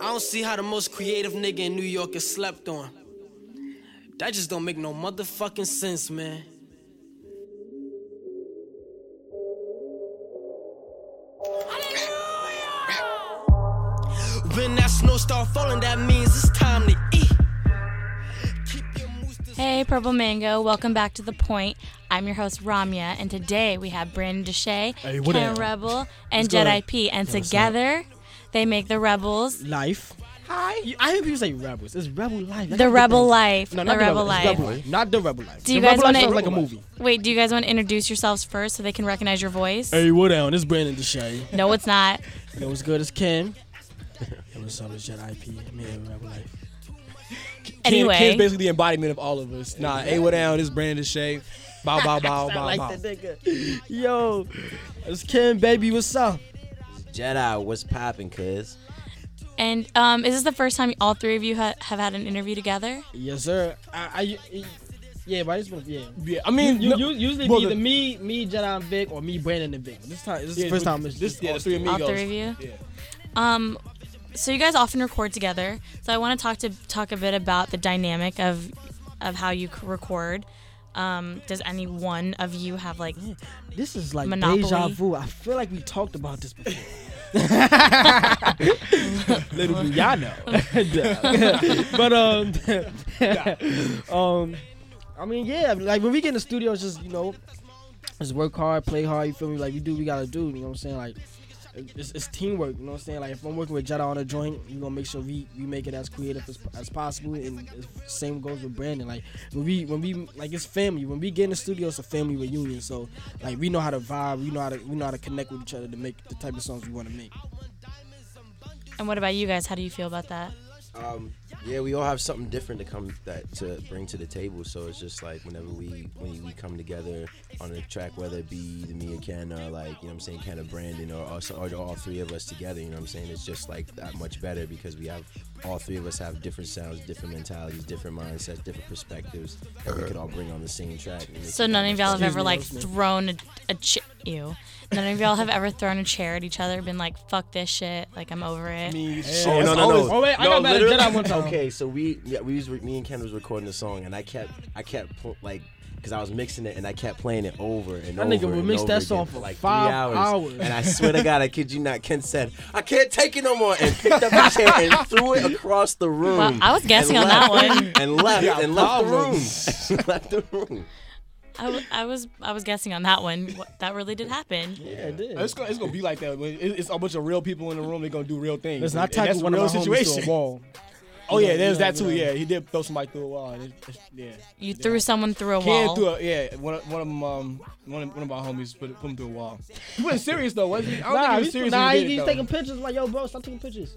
I don't see how the most creative nigga in New York is slept on. That just don't make no motherfucking sense, man. When that snow start falling, that means it's time to eat. Keep your Hey, Purple Mango, welcome back to The Point. I'm your host, Ramya, and today we have Brandun Deshay, Hey, Ken up? Rebel, and What's good? Jedi P. And together, they make the Rebels, Life. Hi. I hear people say rebels. It's rebel life. That's the Rebel thing. Life, No, the not Rebel It's Life. Rebel life. Not the rebel life. Do you The guys Rebel Life wanna- like a movie. Wait, do you guys want to introduce yourselves first so they can recognize your voice? Hey, what down? It's Brandun Deshay. No, it's not. Yo, what's good? It's Ken. Yo, what's up? It's Jedi P. I'm here with Rebel Life. Anyway. Ken's basically the embodiment of all of us. Nah, hey, what down, this Brandon Shay. Bow, bow, bow, bow, bow. nigga. Yo, it's Ken, baby. What's up? Jedi, what's poppin', cuz? And um, is this the first time all three of you ha- have had an interview together? Yes, sir. I, I yeah, but I just want yeah. Yeah, I mean, You, no- you, usually well, be either the- me, me, Jedi and Vic, or me, Brandon and Vic. This time, this is yeah, the first time. It's this, just yeah, all the three amigos. All three of you? Yeah. Um, so you guys often record together. So I want to talk to talk a bit about the dynamic of of how you record. Um, does any one of you have like This is like Monopoly. deja vu. I feel like we talked about this before. Little do y'all know. but um, um, I mean, yeah, like when we get in the studio, it's just you know, just work hard, play hard. You feel me? Like we do, we gotta do. You know what I'm saying? Like. It's, it's teamwork, you know what I'm saying? Like if I'm working with Jedi on a joint, we gonna make sure we, we make it as creative as, as possible. And the same goes with Brandon. Like when we when we like it's family. When we get in the studio, it's a family reunion. So like we know how to vibe, we know how to we know how to connect with each other to make the type of songs we want to make. and what about you guys? How do you feel about that? Um, yeah, we all have something different to come that to bring to the table. So it's just like whenever we when we come together on a track, whether it be the me or Ken or like you know what I'm saying, Ken or Brandon or us or all three of us together, you know what I'm saying? It's just like that much better because we have all three of us have different sounds, different mentalities, different mindsets, different perspectives that we could all bring on the same track. So none of y'all have ever like thrown a, a ch- you. None of y'all have ever thrown a chair at each other, been like, "Fuck this shit," like I'm over it. I mean, Oh no no always- no! Oh, wait, I no, got mad at Jedi one time. Um, okay, so we yeah we was me and Ken was recording the song and I kept I kept pl- like because I was mixing it and I kept playing it over and That over. nigga would mix that song for for like five three hours. hours. And I swear to God, I kid you not. Ken said, "I can't take it no more," and picked up a chair and threw it across the room. Well, I was guessing and on that one. and left and left the room. problems. left the room. I, w- I was I was guessing on that one. What, that really did happen. Yeah, it did. It's gonna, it's gonna be like that. When it's a bunch of real people in the room. They're gonna do real things. Listen, I And tackled that's one of real my homies to a wall. Oh yeah, You know, there's that too. Yeah, he did throw somebody through a wall. and it- it's- yeah. You threw someone through a Ken wall. threw a, yeah, one of, one of them, um, one of, one of our homies put, put him through a wall. He wasn't serious though, was he? I don't Nah, think he was serious. nah, when he he- did he's taking pictures. I'm like, yo, bro, stop taking pictures.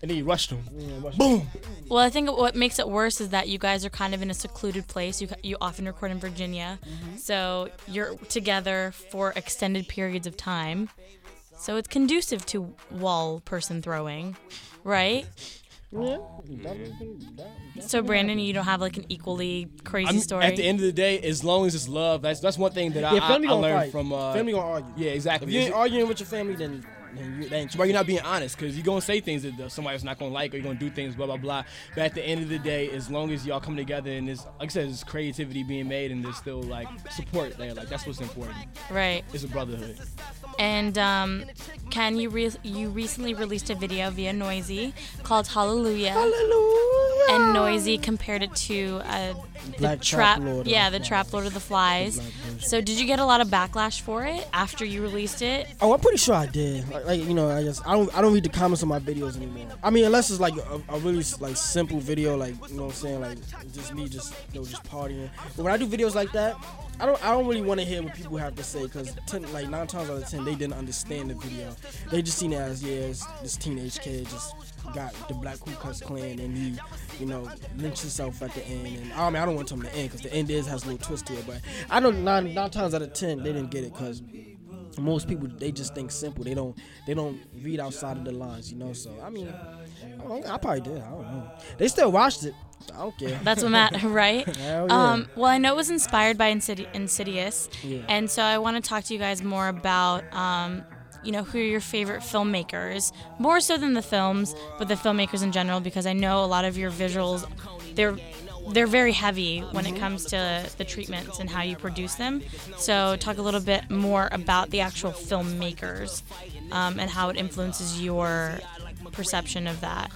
and then he rushed him. Yeah, watch- Boom. Well, I think what makes it worse is that you guys are kind of in a secluded place. You you often record in Virginia, so you're together for extended periods of time. So it's conducive to wall person throwing, right? Yeah. So Brandon, you don't have like an equally crazy I'm- story. At the end of the day, as long as it's love, that's that's one thing that I, Yeah, I, family I gonna learned fight. from. Uh, family gonna argue. Yeah, exactly. If you ain't arguing with your family, then, then you, that ain't Bro, you're not being honest because you're gonna say things that uh, somebody's not gonna like, or you're gonna do things, blah blah blah. But at the end of the day, as long as y'all come together and there's, like I said, there's creativity being made and there's still like support there, like that's what's important. right. It's a brotherhood. And um, Ken, you re- you recently released a video via Noisey called Hallelujah. Hallelujah. And Noisey compared it to uh, the Black trap, Trap Lord of yeah, the the Trap Lord of the Flies. Black. So did you get a lot of backlash for it after you released it? Oh, I'm pretty sure I did. Like, like, you know, I just I don't I don't read the comments on my videos anymore. I mean, unless it's like a, a really like simple video, like you know what I'm saying, like just me just you know just partying. But when I do videos like that, I don't I don't really want to hear what people have to say because like nine times out of ten they didn't understand the video. They just seen it as yeah, this teenage kid just got the Black Ku Klux Klan and he you know lynched himself at the end. And I mean I don't want to them the end because the end is has a little twist to it. But I don't nine nine times out of ten they didn't get it because most people they just think simple. They don't they don't read outside of the lines, you know. So I mean, I, I probably did. I don't know. They still watched it. I don't care. That's what Matt, right? Yeah. Um, well, I know it was inspired by Insidi- Insidious, Yeah. and so I want to talk to you guys more about um, you know, who are your favorite filmmakers, more so than the films, but the filmmakers in general, because I know a lot of your visuals, they're they're very heavy when it comes to the treatments and how you produce them. So talk a little bit more about the actual filmmakers um, and how it influences your perception of that.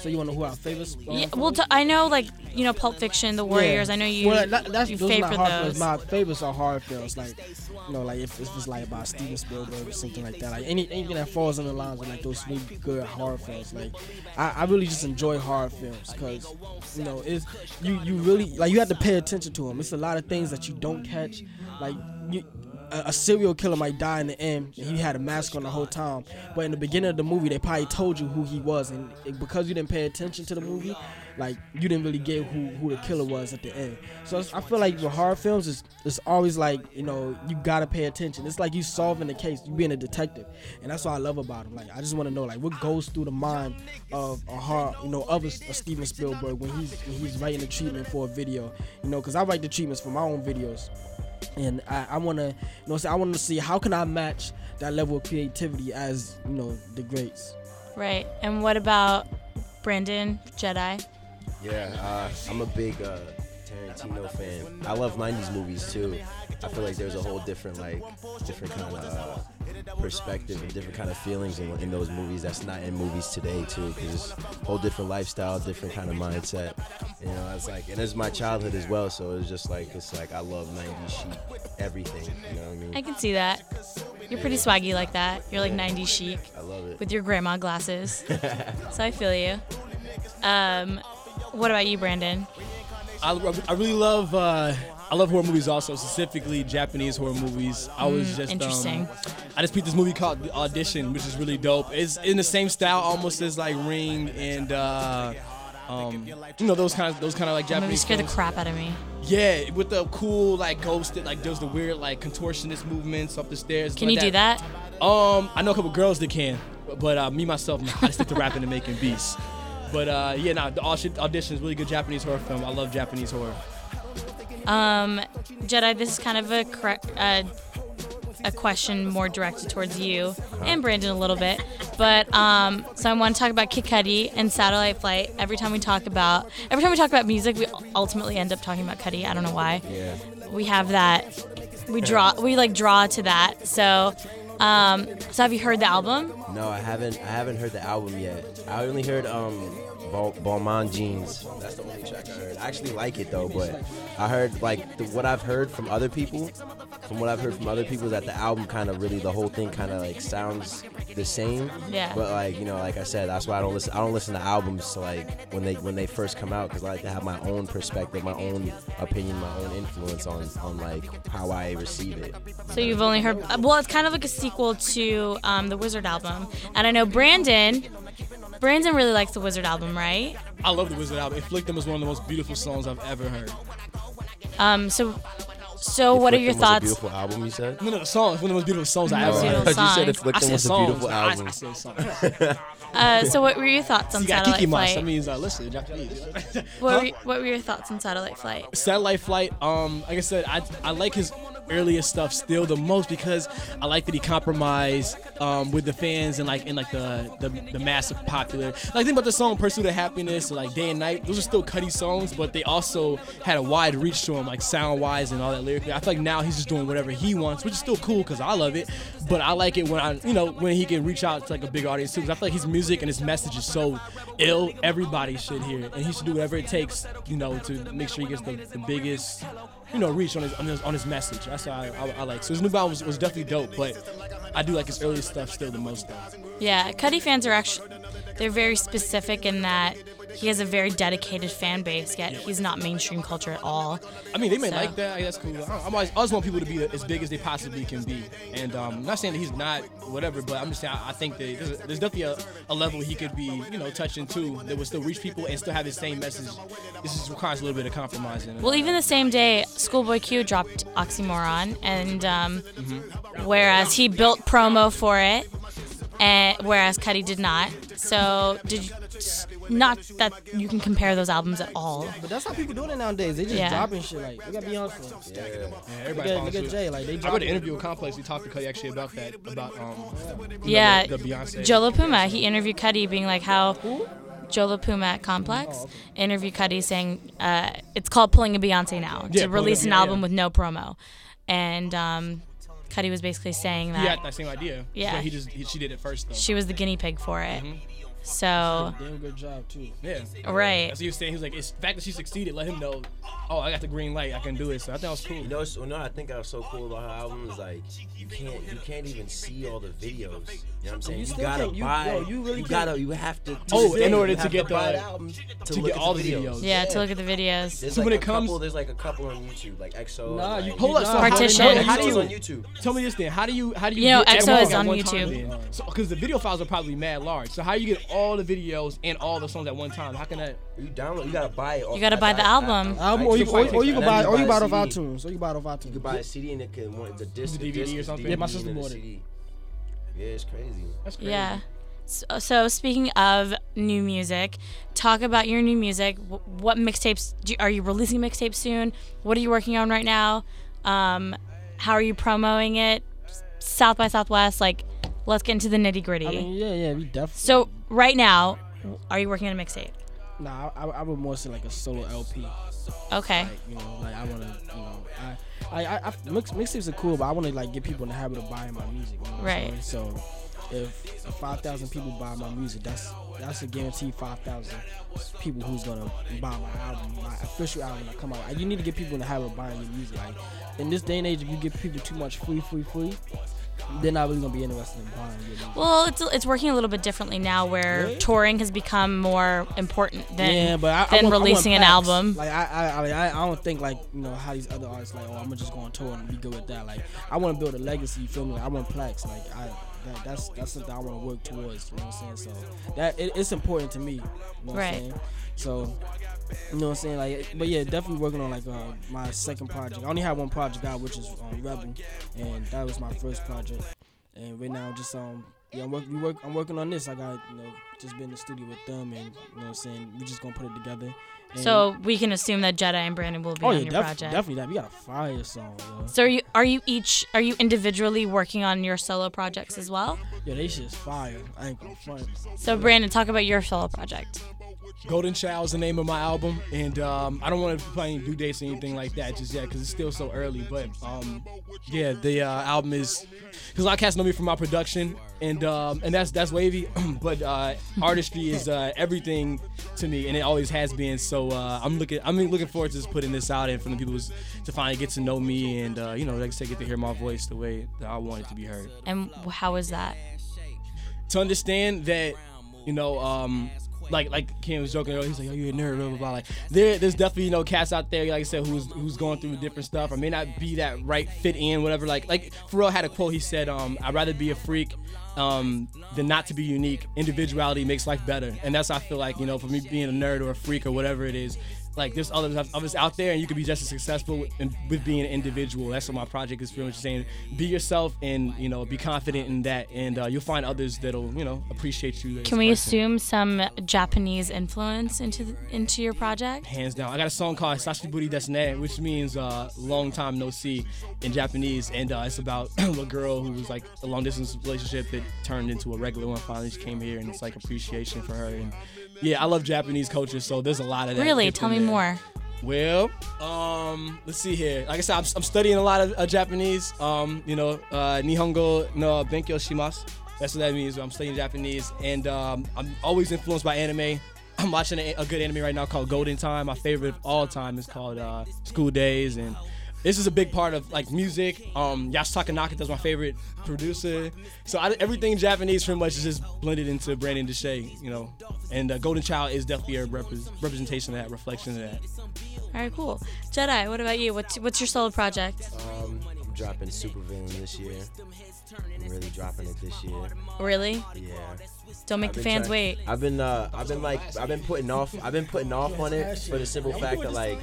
So you want to know who our favorites? are? Yeah, well, t- I know like you know Pulp Fiction, The Warriors. Yeah. I know you Well, that, that's, you those are favor those. films. My favorites are horror films. Like, you know, like if, if it's like about Steven Spielberg or something like that. Like any anything that falls in the lines of like those really good horror films. Like, I, I really just enjoy horror films because, you know, it's you you really like you have to pay attention to them. It's a lot of things that you don't catch. Like you. A, a serial killer might die in the end, and he had a mask on the whole time. But in the beginning of the movie, they probably told you who he was, and because you didn't pay attention to the movie, like you didn't really get who who the killer was at the end. So I feel like with horror films, it's it's always like you know you gotta pay attention. It's like you solving the case, you being a detective, and that's what I love about them. Like I just want to know like what goes through the mind of a horror, you know, of a, a Steven Spielberg when he's when he's writing the treatment for a video, you know, because I write the treatments for my own videos. And I, I want to, you know, say I want to see how can I match that level of creativity as you know the greats. Right. And what about Brandon Jedi? Yeah, uh, I'm a big uh, Tarantino fan. I love '90s movies too. I feel like there's a whole different, like, different kind of uh, perspective and different kind of feelings in, in those movies that's not in movies today too. Because it's a whole different lifestyle, different kind of mindset. You know, it's like, and it's my childhood as well. So it's just like, it's like I love '90s chic, everything. You know what I mean? I can see that. You're pretty swaggy like that. You're like 90s chic I love it. with your grandma glasses. so I feel you. Um, what about you, Brandon? I, I really love uh, I love horror movies also, specifically Japanese horror movies. I was just Mm, interesting. Um, I just picked this movie called The Audition, which is really dope. It's in the same style almost as like Ring and uh, um, you know those kind of those kind of like Japanese. scare the crap out of me. Yeah, with the cool like ghosted like does the weird like contortionist movements up the stairs. Can like you do that? Um, I know a couple girls that can, but uh, me myself, I stick to rapping and making beats. But uh, yeah, nah, the Audi- audition is really good Japanese horror film. I love Japanese horror. Um, Jedi, this is kind of a correct, uh, a question more directed towards you and Brandon a little bit. But um, so I want to talk about Kid Cudi and Satellite Flight. Every time we talk about, every time we talk about music, we ultimately end up talking about Cudi. I don't know why. Yeah. We have that. We draw. We like draw to that. So, um, so have you heard the album? No, I haven't. I haven't heard the album yet. I only heard um, Bal- Balmain Jeans. That's the only track I heard. I actually like it though, but I heard like the, what I've heard from other people. From what I've heard from other people, is that the album kind of really, the whole thing kind of like sounds the same. Yeah. But like you know, like I said, that's why I don't listen. I don't listen to albums to like when they when they first come out because I like to have my own perspective, my own opinion, my own influence on on like how I receive it. So you've only heard. Well, it's kind of like a sequel to um, the WZRD album, and I know Brandon. Brandon really likes the WZRD album, right? I love the WZRD album. Efflictim is one of the most beautiful songs I've ever heard. Um, so, so what are your Efflictim was a thoughts? beautiful album, you said. No, no, the song is one of the most beautiful songs I Most ever heard. beautiful you said songs. I Efflictim said was a songs. beautiful I, album. I said songs. Uh, so what were your thoughts on You got Satellite kikimas. Flight? That means uh, listen, Japanese. what, were, what were your thoughts on Satellite Flight? Satellite Flight. Um, like I said, I I like his earlier stuff still the most because I like that he compromised um, with the fans and like in like the the, the massive popular. Like think about the song "Pursuit of Happiness" or like "Day and Night." Those are still Cudi songs, but they also had a wide reach to him, like sound wise and all that lyrically. I feel like now he's just doing whatever he wants, which is still cool because I love it. But I like it when I, you know, when he can reach out to like a big audience too. Because I feel like his music and his message is so ill. Everybody should hear it, and he should do whatever it takes, you know, to make sure he gets the, the biggest you know, reach on his on his, on his message. That's what I, I, I like. So his new album was, was definitely dope, but I do like his earlier stuff still the most. Though. Yeah, Cudi fans are actually they're very specific in that he has a very dedicated fan base. Yet he's not mainstream culture at all. I mean, they may So- like that. Like, that's cool. I, always, I always want people to be as big as they possibly can be. And um, I'm not saying that he's not whatever, but I'm just saying I, I think that there's, there's definitely a, a level he could be, you know, touching too that would still reach people and still have his same message. This just requires a little bit of compromising. Well, even the same day, Schoolboy Q dropped Oxymoron, and um, whereas he built promo for it, and whereas Cudi did not. So did you, not that you can compare those albums at all. But that's how people doing it nowadays. They just Yeah. dropping shit like we got Beyonce. Yeah. Yeah, Look everybody at, follows look at suit. Jay, like they I read an interview with Complex. We talked to Cudi actually about that, about um, you know, Yeah, the, the Beyonce. Joe Puma, he interviewed Cudi being like how Joe Puma at Complex Interview Cudi saying uh, it's called pulling a Beyonce now Yeah, to release an album yeah. with no promo, and um, Cudi was basically saying that. He that had that same idea. Yeah. So he just he, she did it first though. she was the guinea pig for it. Mm-hmm. So Damn good job too. yeah. right, That's what he was saying. He was like, it's the fact that she succeeded, let him know, oh, I got the green light, I can do it. So I thought that was cool. You know, so, no, I think I was so cool about her album is like you can't you can't even see all the videos. You know what I'm saying? You You, gotta can't- you- buy. yo, you really gotta. You have to. to Oh, in order to get buy the- uh, album to, to get all the videos. yeah, to look at the videos. There's So like when it comes- couple, there's like a couple on YouTube, like XO. Nah, like, you Hold up, so how do you- Partition. How do you, on YouTube. Tell me this then. How do you how do you, You know, XO is on YouTube. because the video files are probably mad large. So how you get all the videos and all the songs at one time? How can that? You download. You gotta buy it. Off, You gotta buy the I- I- album. I- Album, I or you, or, or you can buy, or you buy it off iTunes. Or you buy it off You iTunes. could buy a CD and it could want the disc, The the DVD or something? Yeah, my sister bought it. Yeah, it's crazy. That's crazy. Yeah. So, so speaking of new music, talk about your new music. What mixtapes do you, are you releasing mixtapes soon? What are you working on right now? Um, how are you promoting it? South by Southwest, like, let's get into the nitty gritty. I mean, yeah, yeah, we definitely. so right now, are you working on a mixtape? nah, I, I would more say like a solo LP. Okay. Like you know, like I wanna, you know, I, I, I, I mix mixtapes are cool, but I wanna like get people in the habit of buying my music. You know Right. So. If, if 5,000 people buy my music, that's that's a guarantee 5,000 people who's gonna buy my album, my official album that come out. You need to get people in the habit of buying your music. Like in this day and age, if you give people too much free, free, free, they're not really gonna be interested in buying music. Well, it's it's working a little bit differently now, where touring has become more important than yeah, but I, than I want releasing an album. Like I, I, I, don't think like you know how these other artists like, oh, I'm gonna just go on tour and be good with that. Like I want to build a legacy. You feel me? Like, I want plaques. Like I, that, that's that's something I want to work towards. You know what I'm saying? So that it, it's important to me. You know what Right. I'm saying? So. You know what I'm saying? Like, but yeah, definitely working on like uh, my second project. I only have one project out, which is um, Rebel, and that was my first project. And right now, just um, yeah, I'm working. We work. I'm working on this. I got you know just been in the studio with them, and you know what I'm saying. We just gonna put it together. And- So we can assume that Jedi and Brandon will be oh on yeah, your def- project. definitely that. We got a fire song, yo. So are you are you each are you individually working on your solo projects as well? Yeah, they shit's fire. I ain't gonna front. So Brandon, talk about your solo project. Golden Child is the name of my album, and um, I don't want to play any due dates or anything like that just yet because it's still so early. But um, yeah, the uh, album is because a lot of cats know me from my production, and um, and that's that's wavy. but uh, artistry is uh, everything to me, and it always has been. So uh, I'm looking I'm looking forward to just putting this out and for the people to finally get to know me, and uh, you know, like I said, get to hear my voice the way that I want it to be heard. And how is that? to understand that, you know, um, like like Ken was joking earlier, he's like, "Oh, you're a nerd." Blah blah blah. Like there, there's definitely you know cats out there, like I said, who's who's going through different stuff. I may not be that right fit in, whatever. Like like Pharrell had a quote. He said, um, "I'd rather be a freak." Um, than not to be unique. Individuality makes life better, and that's how I feel like you know, for me being a nerd or a freak or whatever it is, like there's others others out there, and you could be just as successful with, in, with being an individual. That's what my project is pretty much saying. Be yourself, and you know, be confident in that, and uh, you'll find others that'll you know appreciate you. Can we assume some Japanese influence into the, into your project? Hands down. I got a song called Sashiburi Desune, which means uh, long time no see in Japanese. And uh, it's about a girl who was like a long distance relationship that turned into a regular one. Finally, she came here and it's like appreciation for her. And yeah, I love Japanese culture, so there's a lot of that. Really? Tell me. More. Well, um, let's see here. Like I said, I'm, I'm studying a lot of uh, Japanese. Um, you know, uh, Nihongo no Benkyo shimasu. That's what that means. I'm studying Japanese, and um, I'm always influenced by anime. I'm watching a, a good anime right now called Golden Time. My favorite of all time is called uh, School Days, and this is a big part of like music. Um, Yasutaka Nakata's my favorite producer. So I, everything Japanese pretty much is just blended into Brandun Deshay, you know. And uh, Golden Child is definitely a repres representation of that, reflection of that. All right, cool. Jedi, what about you? What's what's your solo project? Um, I'm dropping Supervillain this year. I'm really dropping it this year. Really? Yeah. Don't make I've the fans trying- wait. I've been uh I've been like I've been putting off I've been putting off on it for the simple fact that like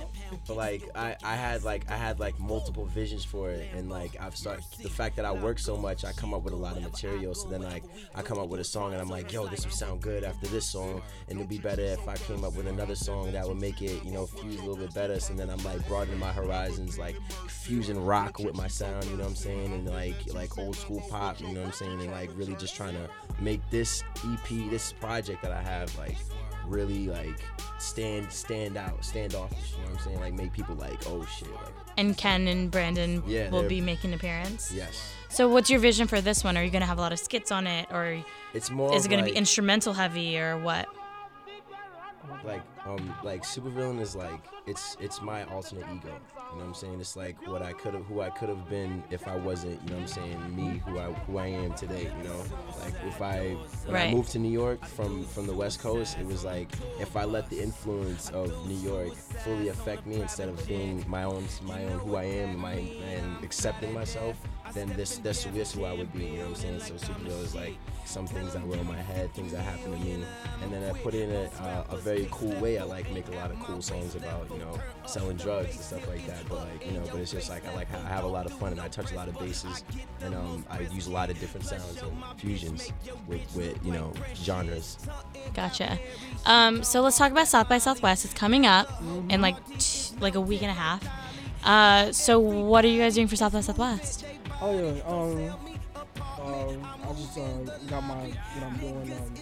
but like I, I had like I had like multiple visions for it, and like I've started the fact that I work so much, I come up with a lot of material. So then like I come up with a song, and I'm like, yo, this would sound good after this song, and it'd be better if I came up with another song that would make it, you know, fuse a little bit better. So then I'm like broadening my horizons, like fusing rock with my sound, you know what I'm saying, and like like old school pop, you know what I'm saying, and like really just trying to make this EP, this project that I have, like really like stand stand out, stand off. You know what I'm saying? Like make people like, oh shit, like And Ken and Brandon Yeah, will be making an appearance. yes. So what's your vision for this one? Are you gonna have a lot of skits on it, or It's more. is it gonna like, be instrumental heavy, or what? Like um like supervillain is like it's it's my alternate ego you know what i'm saying it's like what i could have who i could have been if i wasn't you know what i'm saying me who i who i am today you know like if i when Right. i moved to new york from from the west coast it was like if i let the influence of new york fully affect me instead of being my own my own who i am and my and accepting myself then this this this who i would be you know what i'm saying so supervillain is like some things that were in my head things that happened to me and then i put it in a, a very cool way i like make a lot of cool songs about you know selling drugs and stuff like that but like you know but it's just like i like i have a lot of fun and i touch a lot of bases and um, i use a lot of different sounds and fusions with with you know genres Gotcha. Um, so let's talk about South by Southwest. It's coming up in like like a week and a half. Uh, so what are you guys doing for South by Southwest? Oh yeah. Um. Um. I just um got my what I'm doing. Um.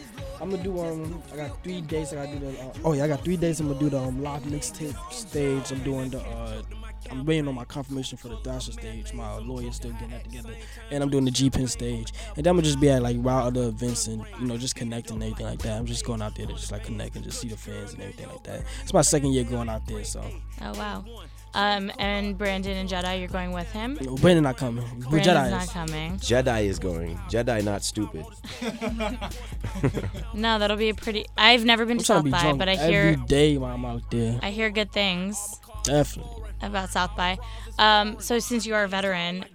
I'm gonna do um. I got three days. I gotta do the. Uh, oh yeah. I got three days. I'm gonna do the um, live mixtape stage. I'm doing the. Uh, I'm waiting on my confirmation for the Thrasher stage. My lawyer's still getting that together, and I'm doing the G Pen stage. And then I'm gonna just be at like wild other events and you know just connecting and everything like that. I'm just going out there to just like connect and just see the fans and everything like that. It's my second year going out there, so Oh wow. Um, and Brandon and Jedi, you're going with him. you know, Brandon not coming. Brandon's Jedi not is. coming. jedi is going jedi not stupid No, that'll be a pretty. I've never been I'm to South to be by, drunk but I hear day while I'm out there. I hear good things Definitely. about South by. Um, so since you are a veteran,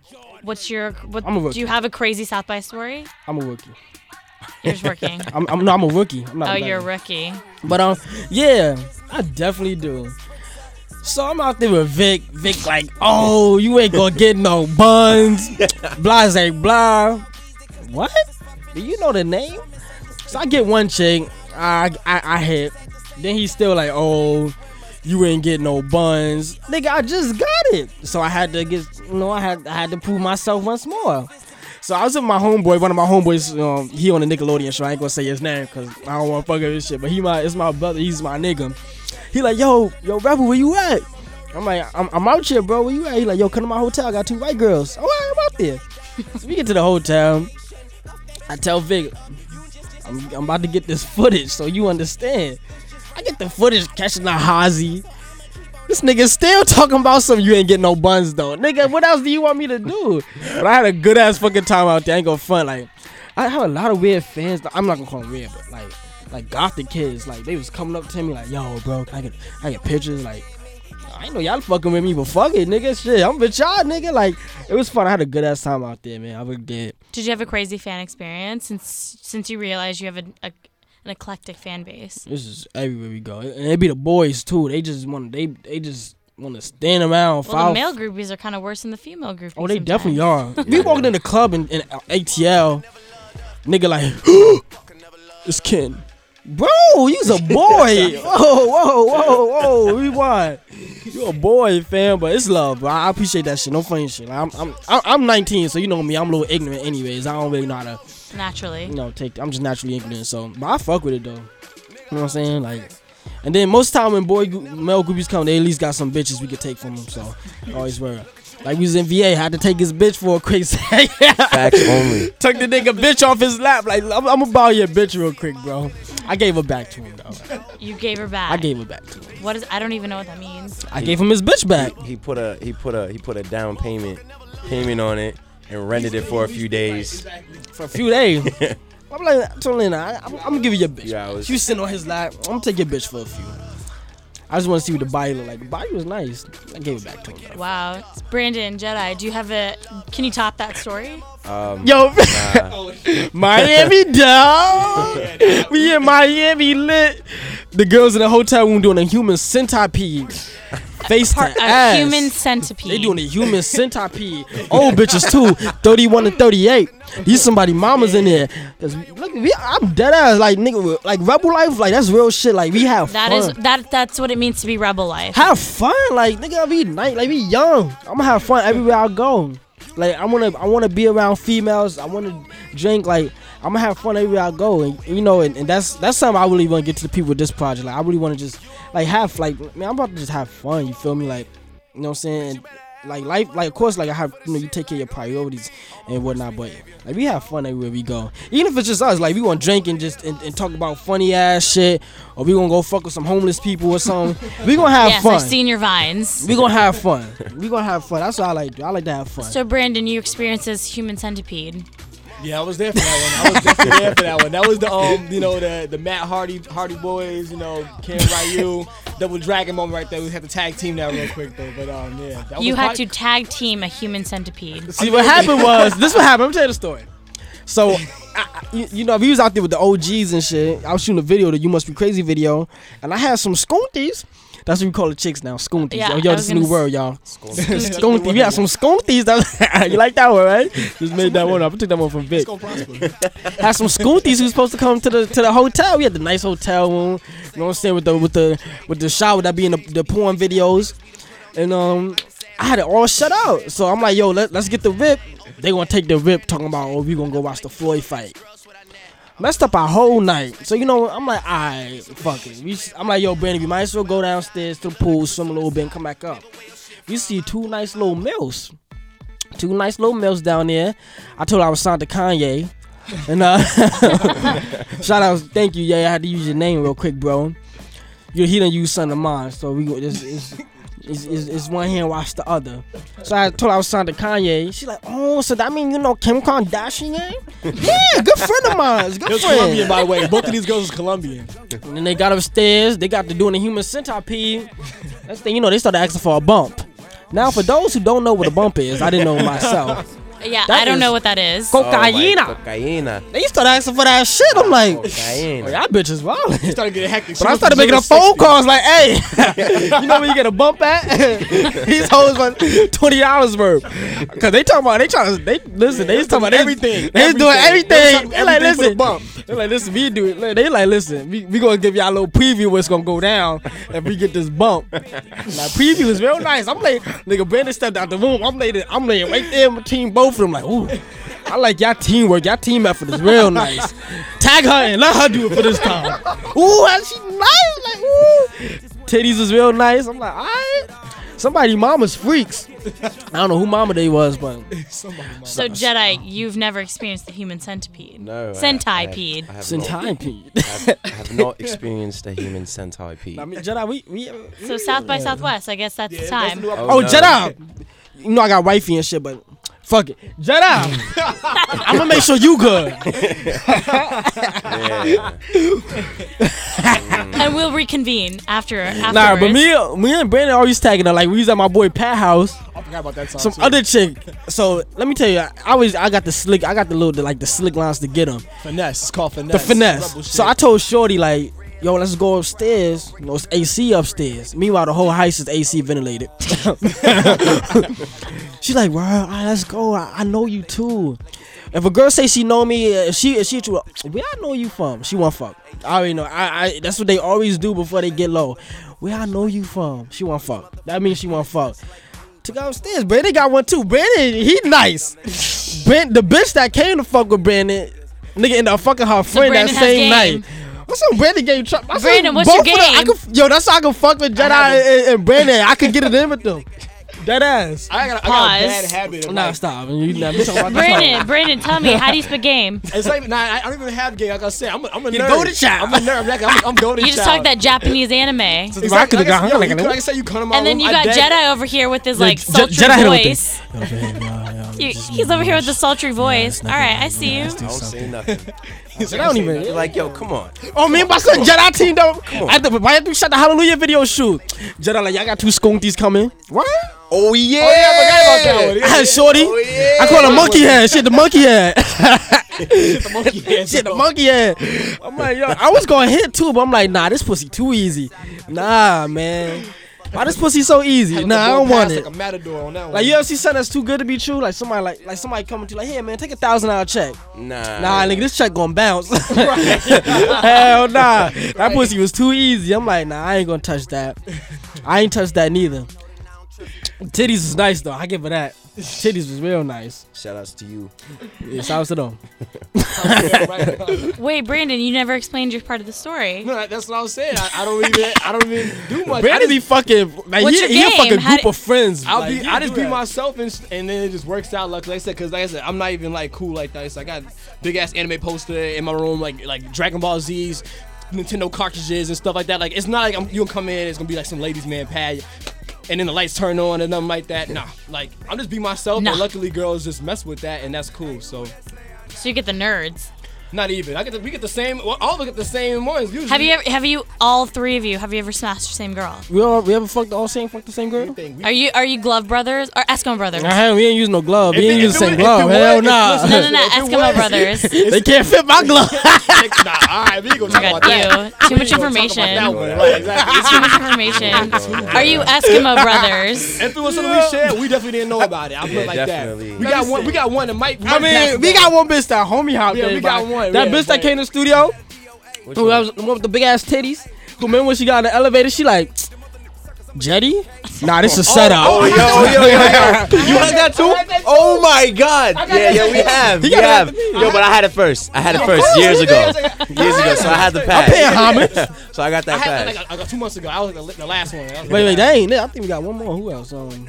what's your what? I'm a do you have a crazy South by story? I'm a rookie. You're just working. I'm, I'm no, I'm a rookie. I'm not. oh, a you're a rookie. But um, yeah, I definitely do. So I'm out there with Vic. Vic like, oh, you ain't gonna get no buns. blah, say blah. What? Do you know the name? So I get one chick. I I, I hit. Then he's still like, oh, you ain't get no buns, nigga. I just got it. So I had to get, you know, I had I had to prove myself once more. So I was with my homeboy, one of my homeboys. Um, he on the Nickelodeon show. I ain't gonna say his name because I don't want to fuck up his shit. But he my, it's my brother. He's my nigga. He like, yo, yo, rapper, where you at? I'm like, I'm, I'm out here, bro. Where you at? He like, yo, come to my hotel. I got two white girls. Right, I'm out there. so we get to the hotel. I tell Vic, I'm, I'm about to get this footage so you understand. I get the footage catching the Hazy. This nigga still talking about some you ain't getting no buns though. Nigga, what else do you want me to do? But I had a good ass fucking time out there. I ain't gonna front. Like, I have a lot of weird fans. I'm not gonna call them weird, but like, like gothic kids. Like, they was coming up to me like, yo, bro, I get, I get pictures. Like, I ain't know y'all fucking with me, but fuck it, nigga. Shit, I'm with y'all, nigga. Like, it was fun. I had a good ass time out there, man. I really did. Did you have a crazy fan experience since since you realized you have a, a an eclectic fan base? This is everywhere we go, and it be the boys too. They just want they they just want to stand around. Well, the male groupies are kind of worse than the female groupies. Oh, they sometimes. definitely are. we walked in the club in, in ATL, nigga like, it's Ken. Bro, you's a boy. whoa, whoa, whoa, whoa. Rewind. You a boy, fam, but it's love, bro. I appreciate that shit. No funny shit. Like, I'm, I'm, I'm I'm 19, so you know me. I'm a little ignorant, anyways. I don't really know how to, Naturally. you know, take. I'm just naturally ignorant, so. But I fuck with it though. You know what I'm saying? Like, and then most time when boy male groupies come, they at least got some bitches we could take from them. So always worry. Like we was in VA, had to take his bitch for a quick second. facts only Took the nigga bitch off his lap. Like I'm, I'm gonna borrow your bitch real quick, bro. I gave her back to him though. You gave her back. I gave her back to him. What is? I don't even know what that means. I gave him his bitch back. he put a he put a he put a down payment payment on it and rented it for a few days for a few days. I'm like, I told Lena, I, I'm, I'm gonna give you your bitch. Yeah, I was- She was sitting on his lap. I'm gonna take your bitch for a few. I just want to see what the body look like. The body was nice. I gave it back to him. though. Wow. Brandon Jedi, do you have a? Can you top that story? um Yo, nah. Miami dog. we in Miami lit. The girls in the hotel room doing a human centipede. Face Part, to a ass. human centipede. They doing a human centipede. Old bitches too. 31 and 38. These somebody mamas in there. Cause look, we, I'm dead ass. Like nigga, like rebel life. Like that's real shit. Like we have That fun. is that. That's what it means to be rebel life. have fun. Like nigga, Be night. Like we young. I'm gonna have fun everywhere I go. Like I wanna, I wanna be around females. I wanna drink. Like I'm gonna have fun everywhere I go. And you know, and, and that's that's something I really want to get to the people with this project. Like I really want to just like have like man, I'm about to just have fun. You feel me? Like you know what I'm saying. Like life, like of course, like I have, you know, you take care of your priorities and whatnot, but like we have fun everywhere we go. Even if it's just us, like we gonna drink and just and, and talk about funny ass shit, or we gonna go fuck with some homeless people or something. we gonna have yes, fun. I've seen your vines. We gonna have fun. We gonna have fun. That's what I like. do. I like to have fun. So Brandon, you experience this human centipede. Yeah, I was there for that one. I was definitely there for that one. That was the um, you know, the the Matt Hardy Hardy boys, you know, Ken Ryu, Double Dragon moment right there. We had to tag team that real quick though. But um, yeah, that You was had probably- to tag team a human centipede. See what happened was this. What happened? Let me tell you the story. So, I, I- you, you know, we was out there with the OGs and shit. I was shooting a video, the "You Must Be Crazy" video, and I had some scoonties. That's what we call the chicks now, scoonties. Yeah, oh, yo, this is was new gonna word, y'all. Scooty. Scoonties. We had some scoonties. That you like that one, right? Just made that one up. I took that one from Vic. It's had some scoonties who was supposed to come to the to the hotel. We had the nice hotel room. You know what I'm saying with the with the with the shower that be in the, the porn videos, and um, I had it all shut out. So I'm like, yo, let, let's get the rip. They gonna take the rip, talking about oh we gonna go watch the Floyd fight. Messed up our whole night. So you know, I'm like, alright, fuck it. We, I'm like, yo, Brandon, we might as well go downstairs to the pool, swim a little bit, and come back up. We see two nice little mills. Two nice little mills down there. I told her I was signed to Kanye. And uh shout out, thank you, yeah. I had to use your name real quick, bro. You he done use son of mine, so we go this is it's, it's one hand wash the other. So I told her I was signed to Kanye. She like, oh, so that mean you know Kim Kardashian? yeah, good friend of mine. It Good was Colombian, by the way. Both of these girls was Colombian. And then they got upstairs. They got to doing the human centipede. Next thing you know, they started asking for a bump. Now, for those who don't know what a bump is, I didn't know myself. Yeah, That I don't know what that is. Co- Cocaine. Oh, cocaína. They started asking for that shit. I'm like, oh, Cocaína. y'all bitches wild. Started getting hectic. But I started making a phone calls like, hey, you know where you get a bump at? These hoes want twenty dollars worth. Cause they talking about they trying to they listen, they just talking about everything. They just doing everything. Everything. They like Everything for the listen. bump. They like listen, we do it. They like listen, we, we gonna give y'all a little preview what's gonna go down if we get this bump. Now preview is real nice. I'm like, nigga Brandon stepped out the room. I'm laying I'm laying right there between both of them like, ooh. I like y'all teamwork. Y'all team effort is real nice. Tag her and let her do it for this time. Ooh, and she nice. Like, ooh. Titties is real nice. I'm like, alright. Somebody mama's freaks. I don't know who mama they was, but So Jedi, you've never experienced the human centipede. No. Centipede. I, I have, not, centipede. I have, I have not experienced a human centipede. I mean, Jedi, we, we So South by Southwest, I guess that's the time. Oh, oh, no. Jedi. You know I got wifey and shit, but fuck it. Jedi. I'm gonna make sure you good. Yeah. and we'll reconvene after. Afterwards. Nah, but me, me and Brandon always tagging her. Like we was at my boy Pat house. I forgot about that song. Some too. other chick. So let me tell you, I always I got the slick. I got the little the, like the slick lines to get them. finesse. It's called finesse. The finesse. So. I told Shorty like, yo, let's go upstairs. You know, it's AC upstairs. Meanwhile, the whole house is AC ventilated. She's like, bro, all right, let's go. I, I know you too. If a girl say she know me, if she if she true, where I know you from? She want fuck. I already know. I, I that's what they always do before they get low. Where I know you from? She want fuck. That means she want fuck. To go upstairs, Brandon got one too. Brandon, he nice. Brand, the bitch that came to fuck with Brandon, nigga ended up fucking her friend that same night. What's up, Brandon game? Tr- I said Brandon, what's your them- I game? could, yo, that's how I can fuck with Jedi and, and Brandon. I could get it in with them. That ass. I got, I got a Pause. bad habit. Of Nah, like, stop. You, nah, we talking about this Brandon, Brandon, tell me, how do you spit game? It's like, nah, I I don't even have gay. Like I said, I'm a, I'm a You nerd. golden child. I'm a nerd. Like, I'm, I'm golden You just child. talked that Japanese anime. Exactly. I could've Like I gone- said, yo, like you could- like I said, you come to my And then room, you I got dead- Jedi over here with his like Je- sultry Jedi hit with voice. Oh, you- he's over here with the sultry voice. All right, I see you. I don't say nothing. I don't even. You're like, yo, come on. Oh, me and my son Jedi teamed up. I had to, I had to shot the Hallelujah video shoot. Jedi like, y'all got two skunkies coming. What? Oh yeah. Oh, yeah, I forgot about that one. I had ah, Shorty. Oh, yeah. I call her monkey head. Shit, the monkey head. the monkey head. Shit, the monkey head. I'm like, yo, I was going to hit too, but I'm like, nah, this pussy too easy. Nah, man. Why this pussy so easy? Nah, I don't want it. Like a matador on that one. Like you ever see something that's too good to be true? Like somebody like like somebody coming to you like, hey man, take a thousand dollar check. Nah, Nah, nigga, this check gonna bounce. Hell nah. That pussy was too easy. I'm like, nah, I ain't gonna touch that. I ain't touch that neither. Titties is nice though. I give her that. Titties was real nice. Shout outs to you. Yeah, shout out to them. Wait, Brandon, you never explained your part of the story. No, that's what I was saying. I, I don't even, I don't even do much. I Brandon just- be fucking like What's he, your he a game? fucking How group do- of friends. I'll Like, be, I do just be that. myself, and, and then it just works out. Like I said, because like I said, I'm not even like cool like that. So I got big ass anime poster in my room, like like Dragon Ball Z's, Nintendo cartridges and stuff like that. Like it's not like I'm, you gonna come in, it's gonna be like some ladies man pad, and then the lights turn on and nothing like that. Nah, like I'm just be myself. Nah. And luckily, girls just mess with that, and that's cool. So So you get the nerds. Not even. I get the, we get the same. Well, all look at the same ones. Usually. Have you ever? Have you? All three of you? Have you ever smashed the same girl? We all we ever fucked all same fuck the same girl? We- Are you? Are you glove brothers or Eskimo brothers? Nah, we ain't using no glove. If We ain't it- using the same it glove. was- if it Hell was- nah. No, no, no, Eskimo brothers. they can't fit my glove. nah, all right, we gonna oh talk about that. you. Too much ain't about information. that one. Right, exactly. Too much information. Are you Eskimo brothers? If it was something we shared, we definitely didn't know about it. I put Yeah, it like definitely. that. We got one. We got one that might. I mean, we got one bitch that homie hopped Yeah, we got one, That yeah, bitch that came to the studio, Which who one? was the one with the big ass titties. Who remember when she got in the elevator? She like, Jetty? Nah, this is a setup. Oh, yo, oh, yo, yo, yo. You had that too? Oh my god. Yeah, yeah, we have. We have. Yo, but I had it first. I had it first years ago. Years ago, so I had the pass. paying homage. So I got that pass. I got two months ago. I was the, last one. Wait, wait, that ain't it. I think we got one more. Who else? Um,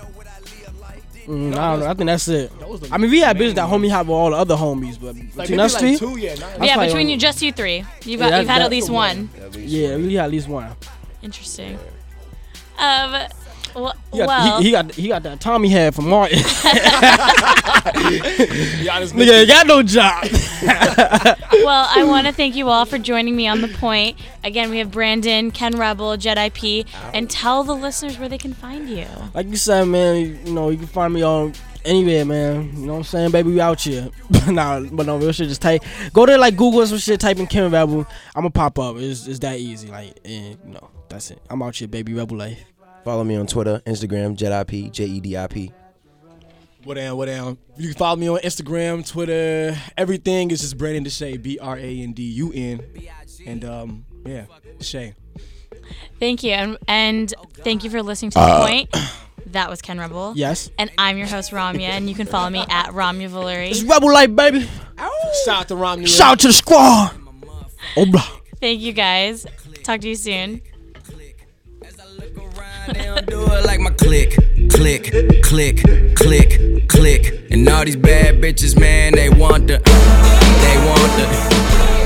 mm, I don't know. I think that's it. That was the I mean, we had main bitches that homie hop with all the other homies, but Like, between us like three, two, yeah. Not, yeah, between on- you, just you three. You've Yeah, got. You've had that- at least one. yeah, we had at least one. Interesting. Um. Well, He got, well he, he got he got that Tommy had from Martin. Yeah, this Nigga ain't got no job. well, I want to thank you all for joining me on the point. Again, we have Brandon, Ken Rebel, Jedi P, and tell the listeners where they can find you. like you said, man, you know, you can find me on anywhere, man. You know what I'm saying, baby? We out here. nah, but no, real shit. Just type, go to like Google some shit, type in Ken Rebel. I'ma pop up. It's, it's that easy. Like, and you know, that's it. I'm out here, baby. Rebel life. Follow me on Twitter, Instagram, JediP, J E D I P. What down, what down. You can follow me on Instagram, Twitter, everything is just Brandun Deshay, B R A N D U N. And um, yeah, Deshay. Thank you, and, and thank you for listening to the point. That was Ken Rebel. Yes. And I'm your host Ramya, and you can follow me at Ramya It's Valeri. Rebel life, baby. Shout out to Romney. Shout out to the squad. Oh, blah. Thank you guys. Talk to you soon. Do it like my click, click, click, click, click. And all these bad bitches, man, they want the, they want the.